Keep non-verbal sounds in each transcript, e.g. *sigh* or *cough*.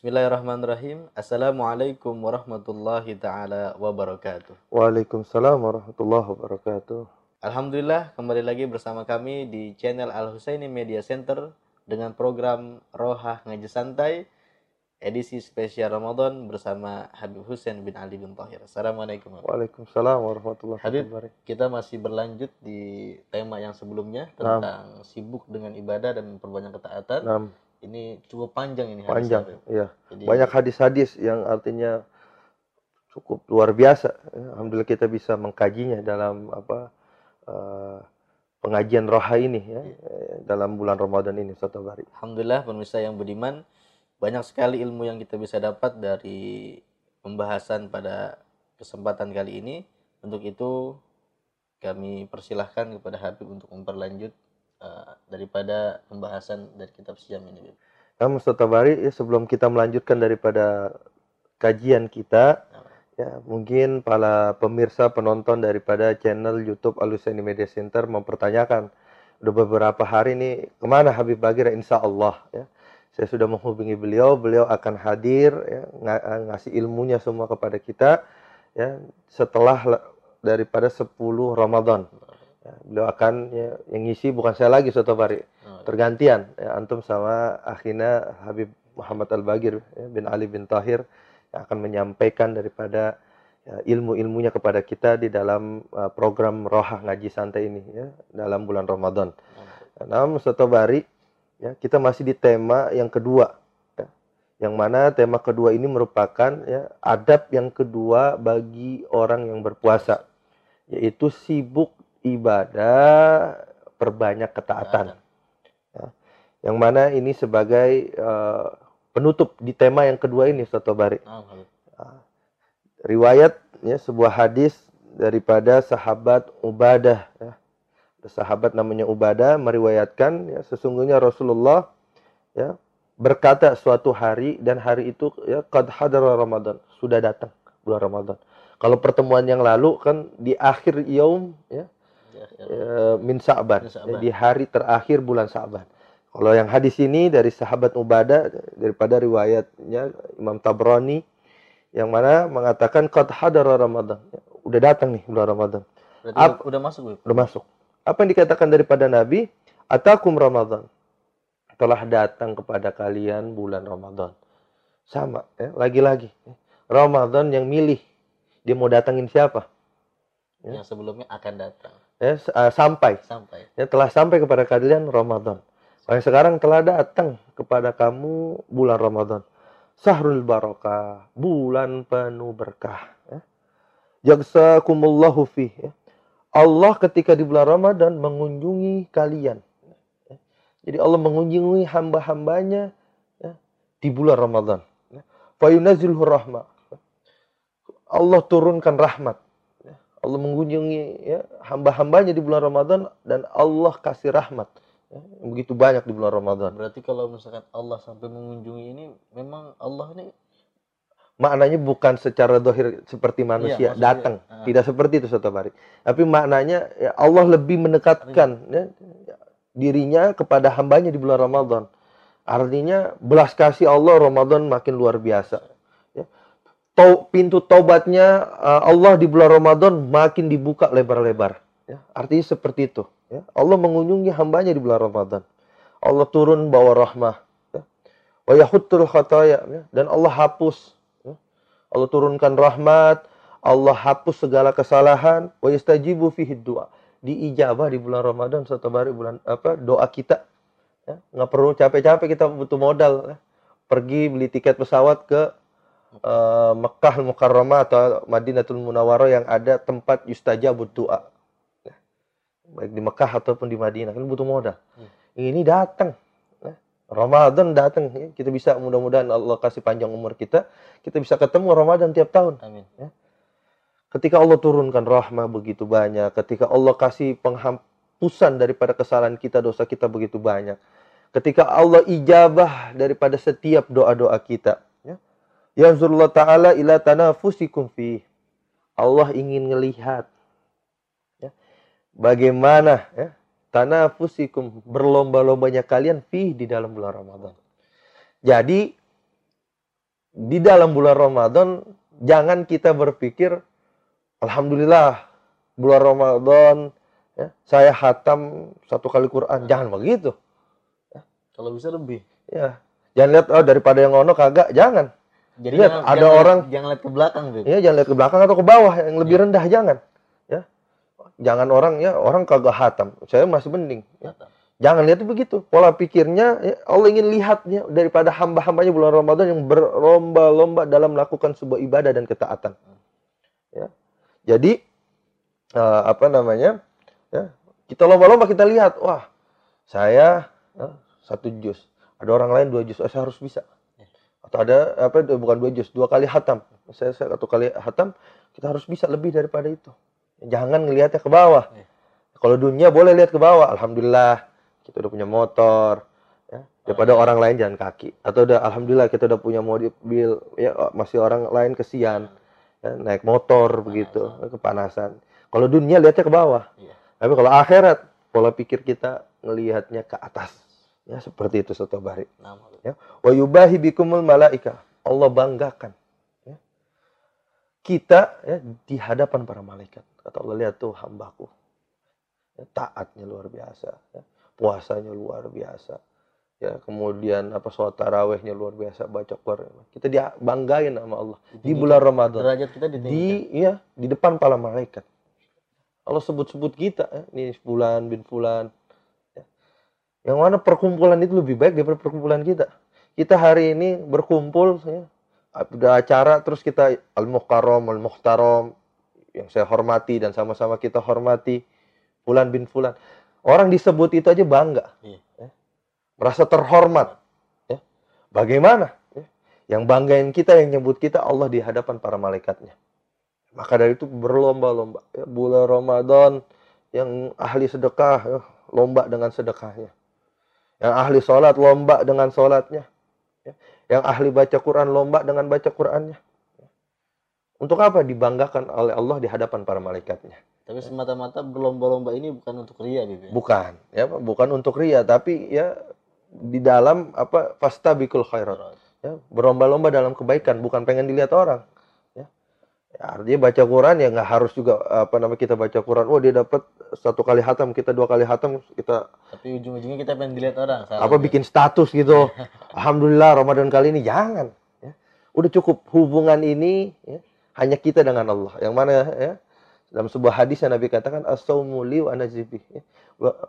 Bismillahirrahmanirrahim. Assalamualaikum warahmatullahi taala wabarakatuh. Waalaikumsalam warahmatullahi wabarakatuh. Alhamdulillah kembali lagi bersama kami di channel Al Husaini Media Center dengan program Rohah Ngaji Santai edisi spesial Ramadan bersama Habib Husain bin Ali bin Tahir. Assalamualaikum. Waalaikumsalam warahmatullahi Habib, wabarakatuh. kita masih berlanjut di tema yang sebelumnya tentang sibuk dengan ibadah dan memperbanyak ketaatan. Ini cukup panjang ini panjang, Habib. iya. Jadi, Banyak hadis-hadis yang artinya cukup luar biasa. Alhamdulillah kita bisa mengkajinya dalam apa eh, pengajian roha ini ya eh, dalam bulan Ramadan ini Soto Bari. Alhamdulillah pemirsa yang beriman banyak sekali ilmu yang kita bisa dapat dari pembahasan pada kesempatan kali ini. Untuk itu kami persilahkan kepada Habib untuk memperlanjut eh, daripada pembahasan dari kitab siam ini. Habib. Nah, Soto Bari ya, sebelum kita melanjutkan daripada kajian kita ya mungkin para pemirsa penonton daripada channel YouTube Al Husaini Media Center mempertanyakan udah beberapa hari ini ke mana Habib Bagir insya Allah ya saya sudah menghubungi beliau beliau akan hadir ya, nga- eh, ngasih ilmunya semua kepada kita ya setelah la- daripada 10 Ramadan Ya, beliau akan ya, yang ngisi bukan saya lagi Soto Bari Oh, tergantian ya, antum sama akhirnya Habib Muhammad Al Bagir ya, bin Ali bin Tahir yang akan menyampaikan daripada ya, ilmu-ilmunya kepada kita di dalam uh, program Rohah Ngaji Santai ini ya dalam bulan Ramadan. Namun Soto Bari ya kita masih di tema yang kedua ya. yang mana tema kedua ini merupakan ya adab yang kedua bagi orang yang berpuasa yaitu sibuk ibadah perbanyak ketaatan yang mana ini sebagai eh, penutup di tema yang kedua ini Soto Bari. Nah, Habib. Riwayat ya sebuah hadis daripada sahabat Ubadah ya. Sahabat namanya Ubadah meriwayatkan ya sesungguhnya Rasulullah ya berkata suatu hari dan hari itu ya qad hadara Ramadan, sudah datang bulan Ramadan. Kalau pertemuan yang lalu kan di akhir yaum ya Di akhir. eh, min Sa'ban, Min Sa'ban. di hari terakhir bulan Sa'ban. Kalau yang hadis ini dari sahabat Ubadah daripada riwayatnya Imam Tabrani yang mana mengatakan qad hadara Ramadan. Ya, Udah datang nih bulan Ramadan. Berarti Ap- udah, masuk. Udah masuk. Apa yang dikatakan daripada Nabi? Atakum Ramadan. Telah datang kepada kalian bulan Ramadan. Sama, ya, lagi-lagi. Ramadan yang milih. Dia mau datangin siapa? Ya. Yang sebelumnya akan datang. Ya, ah, sampai. Sampai. Ya, telah sampai kepada kalian Ramadan. Yang sekarang telah datang kepada kamu bulan Ramadan. Sahrul Barakah, bulan penuh berkah. Ya. Jaksakumullahu fih. Ya. Allah ketika di bulan Ramadan mengunjungi kalian. Ya. Jadi Allah mengunjungi hamba-hambanya ya, di bulan Ramadan. Fayunazilhu rahmah. Allah turunkan rahmat. Allah mengunjungi ya, hamba-hambanya di bulan Ramadan dan Allah kasih rahmat. Ya, begitu banyak di bulan Ramadan. Berarti kalau misalkan Allah sampai mengunjungi ini, memang Allah ini Maknanya bukan secara dohir seperti manusia maksudnya, datang, ah. tidak seperti itu Soto Bari. Tapi maknanya ya, Allah lebih mendekatkan ya, dirinya kepada hambanya di bulan Ramadan. Artinya belas kasih Allah Ramadan makin luar biasa. Pintu taubatnya uh, Allah di bulan Ramadan makin dibuka lebar-lebar. Ya. Artinya seperti itu. Ya. Allah mengunjungi hambanya di bulan Ramadan. Allah turun bawa rahmah. Ya. Wa yahuttul khataya. Ya. Dan Allah hapus. Ya. Allah turunkan rahmat. Allah hapus segala kesalahan. Wa yastajibu fihi doa. Diijabah di bulan Ramadan satu hari bulan apa doa kita. Ya. Nggak perlu capek-capek kita butuh modal. Ya. Pergi beli tiket pesawat ke eh, Mekah Mukarramah atau Madinatul Munawwarah yang ada tempat yustajabud doa. Ya. Baik di Mekah ataupun di Madinah kan butuh modal. Hmm. Ini datang. Ya. Ramadan datang. Ya. Kita bisa mudah-mudahan Allah kasih panjang umur kita. Kita bisa ketemu Ramadan tiap tahun. amin. Ketika Allah turunkan rahmah begitu banyak. Ketika Allah kasih penghampusan daripada kesalahan kita, dosa kita begitu banyak. Ketika Allah ijabah daripada setiap doa-doa kita. Ya. Yanzurullah ta'ala ila tanafusikum fi. Allah ingin ngelihat. Ya. Bagaimana ya, tanafusikum berlomba-lombanya kalian fi di dalam bulan Ramadan. Jadi di dalam bulan Ramadan jangan kita berpikir alhamdulillah bulan Ramadan ya, saya hatam satu kali Quran. Jangan begitu. Kalau bisa lebih. Ya. Jangan lihat oh daripada yang ngono kagak, jangan. Jadi Lihat, jangan, ada jangan lihat- orang- jangan lihat ke belakang, Bib. Ya, jangan lihat ke belakang atau ke bawah yang lebih Ya. rendah jangan. Ya. Jangan orang ya orang kagak hatam. Saya masih mending. Ya. Jangan lihat begitu. Pola pikirnya ya, Allah ingin lihatnya daripada hamba-hambanya bulan Ramadan yang berlomba-lomba dalam melakukan sebuah ibadah dan ketaatan. Ya. Jadi eh, apa namanya? Ya, kita lomba-lomba kita lihat, wah, saya eh, satu juz, ada orang lain dua juz, oh, saya harus bisa. Atau ada apa bukan dua juz, dua kali hatam. Saya, saya satu kali hatam, kita harus bisa lebih daripada itu. Jangan ngelihatnya ke bawah. Ya. Kalau dunia boleh lihat ke bawah, alhamdulillah kita udah punya motor. Ya. Daripada orang lain jalan kaki. Atau udah alhamdulillah kita udah punya mobil, ya masih orang lain kesian. Ya, naik motor begitu, kepanasan. Kalau dunia lihatnya ke bawah. Iya. Tapi kalau akhirat, pola pikir kita ngelihatnya ke atas. Ya seperti itu. Nama, Bib. Ya. Wa yubahi bikumul malaika. Allah banggakan. Ya. Kita ya, di hadapan para malaikat. Kata Allah, lihat tuh hambaku. Ya, taatnya luar biasa. Ya. Puasanya luar biasa. Ya, kemudian apa sholat tarawehnya luar biasa baca Quran. Kita dibanggain sama Allah di bulan Ramadan Derajat kita di ya di depan para malaikat. Allah sebut-sebut kita, ya, ini fulan bin fulan. Ya. Yang mana perkumpulan itu lebih baik daripada perkumpulan kita. Kita hari ini berkumpul, ya, ada acara terus kita al muhtarom al muhtarom yang saya hormati dan sama-sama kita hormati fulan bin fulan. Orang disebut itu aja bangga, Iya. ya. merasa terhormat. Ya. Bagaimana? Ya. Yang banggain kita, yang nyebut kita Allah di hadapan para malaikatnya. Maka dari itu berlomba-lomba. Ya, bulan Ramadan yang ahli sedekah, ya, lomba dengan sedekahnya. Yang ahli sholat, lomba dengan sholatnya. Ya. Yang ahli baca Quran, lomba dengan baca Qurannya. Ya. Untuk apa? Dibanggakan oleh Allah di hadapan para malaikatnya. Tapi semata-mata berlomba-lomba ini bukan untuk ria, ya? Bukan, ya, bukan untuk ria, tapi ya di dalam apa fastabikul khairat. Ya, berlomba-lomba dalam kebaikan, bukan pengen dilihat orang. Ya. Ya, artinya baca Quran ya nggak harus juga apa namanya kita baca Quran. Oh dia dapat satu kali hatam, kita dua kali hatam, kita Tapi ujung-ujungnya kita pengen dilihat orang. Apa Bib. bikin status gitu. *laughs* Alhamdulillah Ramadan kali ini jangan. Ya. Udah cukup hubungan ini ya, hanya kita dengan Allah. Yang mana ya dalam sebuah hadis yang Nabi katakan as-saumu li wa ya.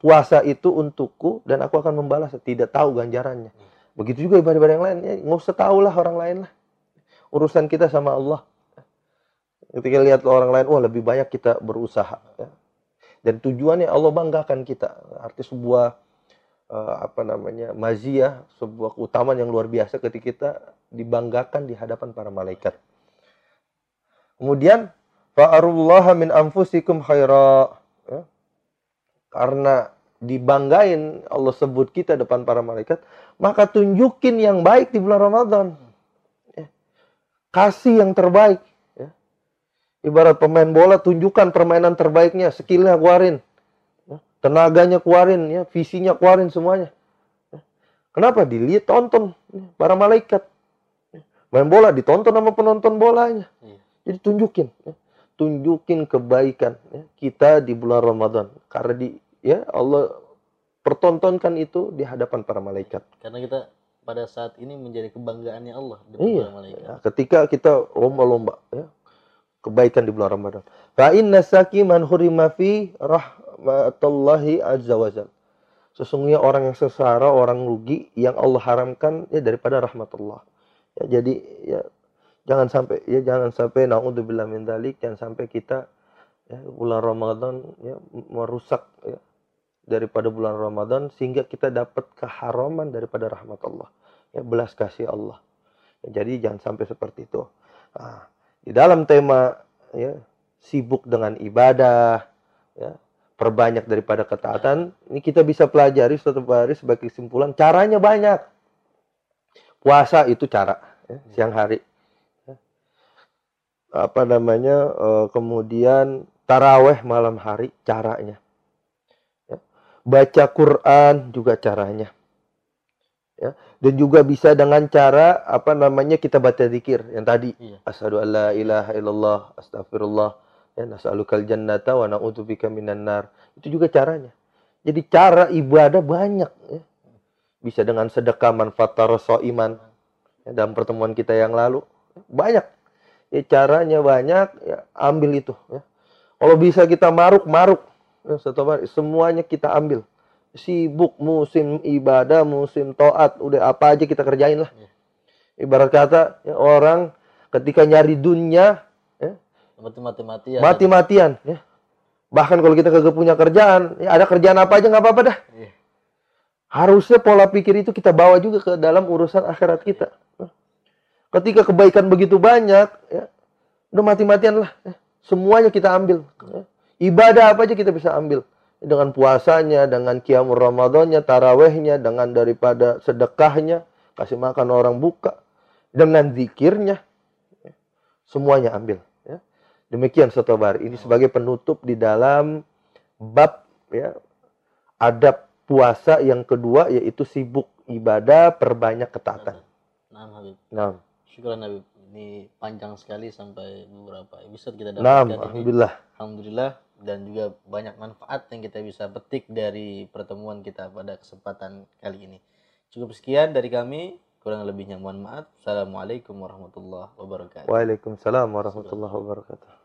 Puasa itu untukku dan aku akan membalas. Tidak tahu ganjarannya. Begitu juga ibadah-ibadah yang lain. Ya, nggak usah tahu lah orang lain lah. Urusan kita sama Allah. Ketika lihat orang lain, wah lebih banyak kita berusaha. Ya. Dan tujuannya Allah banggakan kita. Arti sebuah eh, apa namanya maziyah, sebuah keutamaan yang luar biasa ketika kita dibanggakan di hadapan para malaikat. Kemudian fa'arullaha min anfusikum khaira. Ya. Karena dibanggain Allah sebut kita depan para malaikat, maka tunjukin yang baik di bulan Ramadan. Ya. Kasih yang terbaik. Ibarat pemain bola, tunjukkan permainan terbaiknya, skillnya keluarin. Ya. Tenaganya keluarin, ya. visinya keluarin semuanya. Ya. Kenapa? Dilihat, tonton ya, para malaikat. Main bola ditonton sama penonton bolanya. Iya. Jadi tunjukin, ya. tunjukin kebaikan ya, kita di bulan Ramadan. Karena di ya Allah pertontonkan itu di hadapan para malaikat. Karena kita pada saat ini menjadi kebanggaannya Allah di Iya. para malaikat. Ya, ketika kita lomba-lomba ya, kebaikan di bulan Ramadan. Fa inna saki man hurima fi rahmatullahi azza wajal. Sesungguhnya orang yang sesara, orang rugi yang Allah haramkan ya daripada rahmatullah. Ya, jadi ya jangan sampai ya jangan sampai naudzubillah min dzalik jangan sampai kita ya, bulan Ramadan ya merusak ya, daripada bulan Ramadan sehingga kita dapat keharaman daripada rahmat Allah ya belas kasih Allah Ya, jadi jangan sampai seperti itu Nah, di dalam tema ya sibuk dengan ibadah ya perbanyak daripada ketaatan ini kita bisa pelajari satu hari sebagai kesimpulan caranya banyak puasa itu cara ya, siang hari Ya. apa namanya eh, kemudian taraweh malam hari caranya Ya. baca Quran juga caranya ya. Dan juga bisa dengan cara apa namanya kita baca zikir yang tadi. Iya. Asyhadu an la ilaha illallah, astagfirullah, ya nas'alukal jannata wa na'udzubika minan nar. Itu juga caranya. Jadi cara ibadah banyak ya. Bisa dengan sedekah manfaat iman ya, dalam pertemuan kita yang lalu. Banyak. Ya caranya banyak, ya ambil itu ya. Kalau bisa kita maruk, maruk. Ya, semuanya kita ambil. Sibuk musim ibadah, musim toat, udah apa aja kita kerjain lah. Iya. Ibarat kata ya, orang ketika nyari dunia ya, Mati-mati-matian. mati-matian ya. Bahkan kalau kita kagak punya kerjaan, ya ada kerjaan apa aja nggak apa-apa dah. Iya. Harusnya pola pikir itu kita bawa juga ke dalam urusan akhirat kita. Ketika kebaikan begitu banyak, ya, udah mati-matian lah. ya. Semuanya kita ambil. ya. Ibadah apa aja kita bisa ambil. Dengan puasanya, dengan qiyamul Ramadannya, tarawehnya, dengan daripada sedekahnya, kasih makan orang buka, dengan zikirnya. ya. Semuanya ambil. ya. Demikian Sotobar. Ini sebagai penutup di dalam bab ya adab puasa yang kedua yaitu sibuk ibadah perbanyak ketaatan. Nah, Habib. Nah, Syukuran Habib. Ini panjang sekali sampai beberapa episode kita nah, dapatkan ini. alhamdulillah. Alhamdulillah dan juga banyak manfaat yang kita bisa petik dari pertemuan kita pada kesempatan kali ini. Cukup sekian dari kami. Kurang lebihnya mohon maaf. Assalamualaikum warahmatullahi wabarakatuh. Waalaikumsalam warahmatullahi wabarakatuh.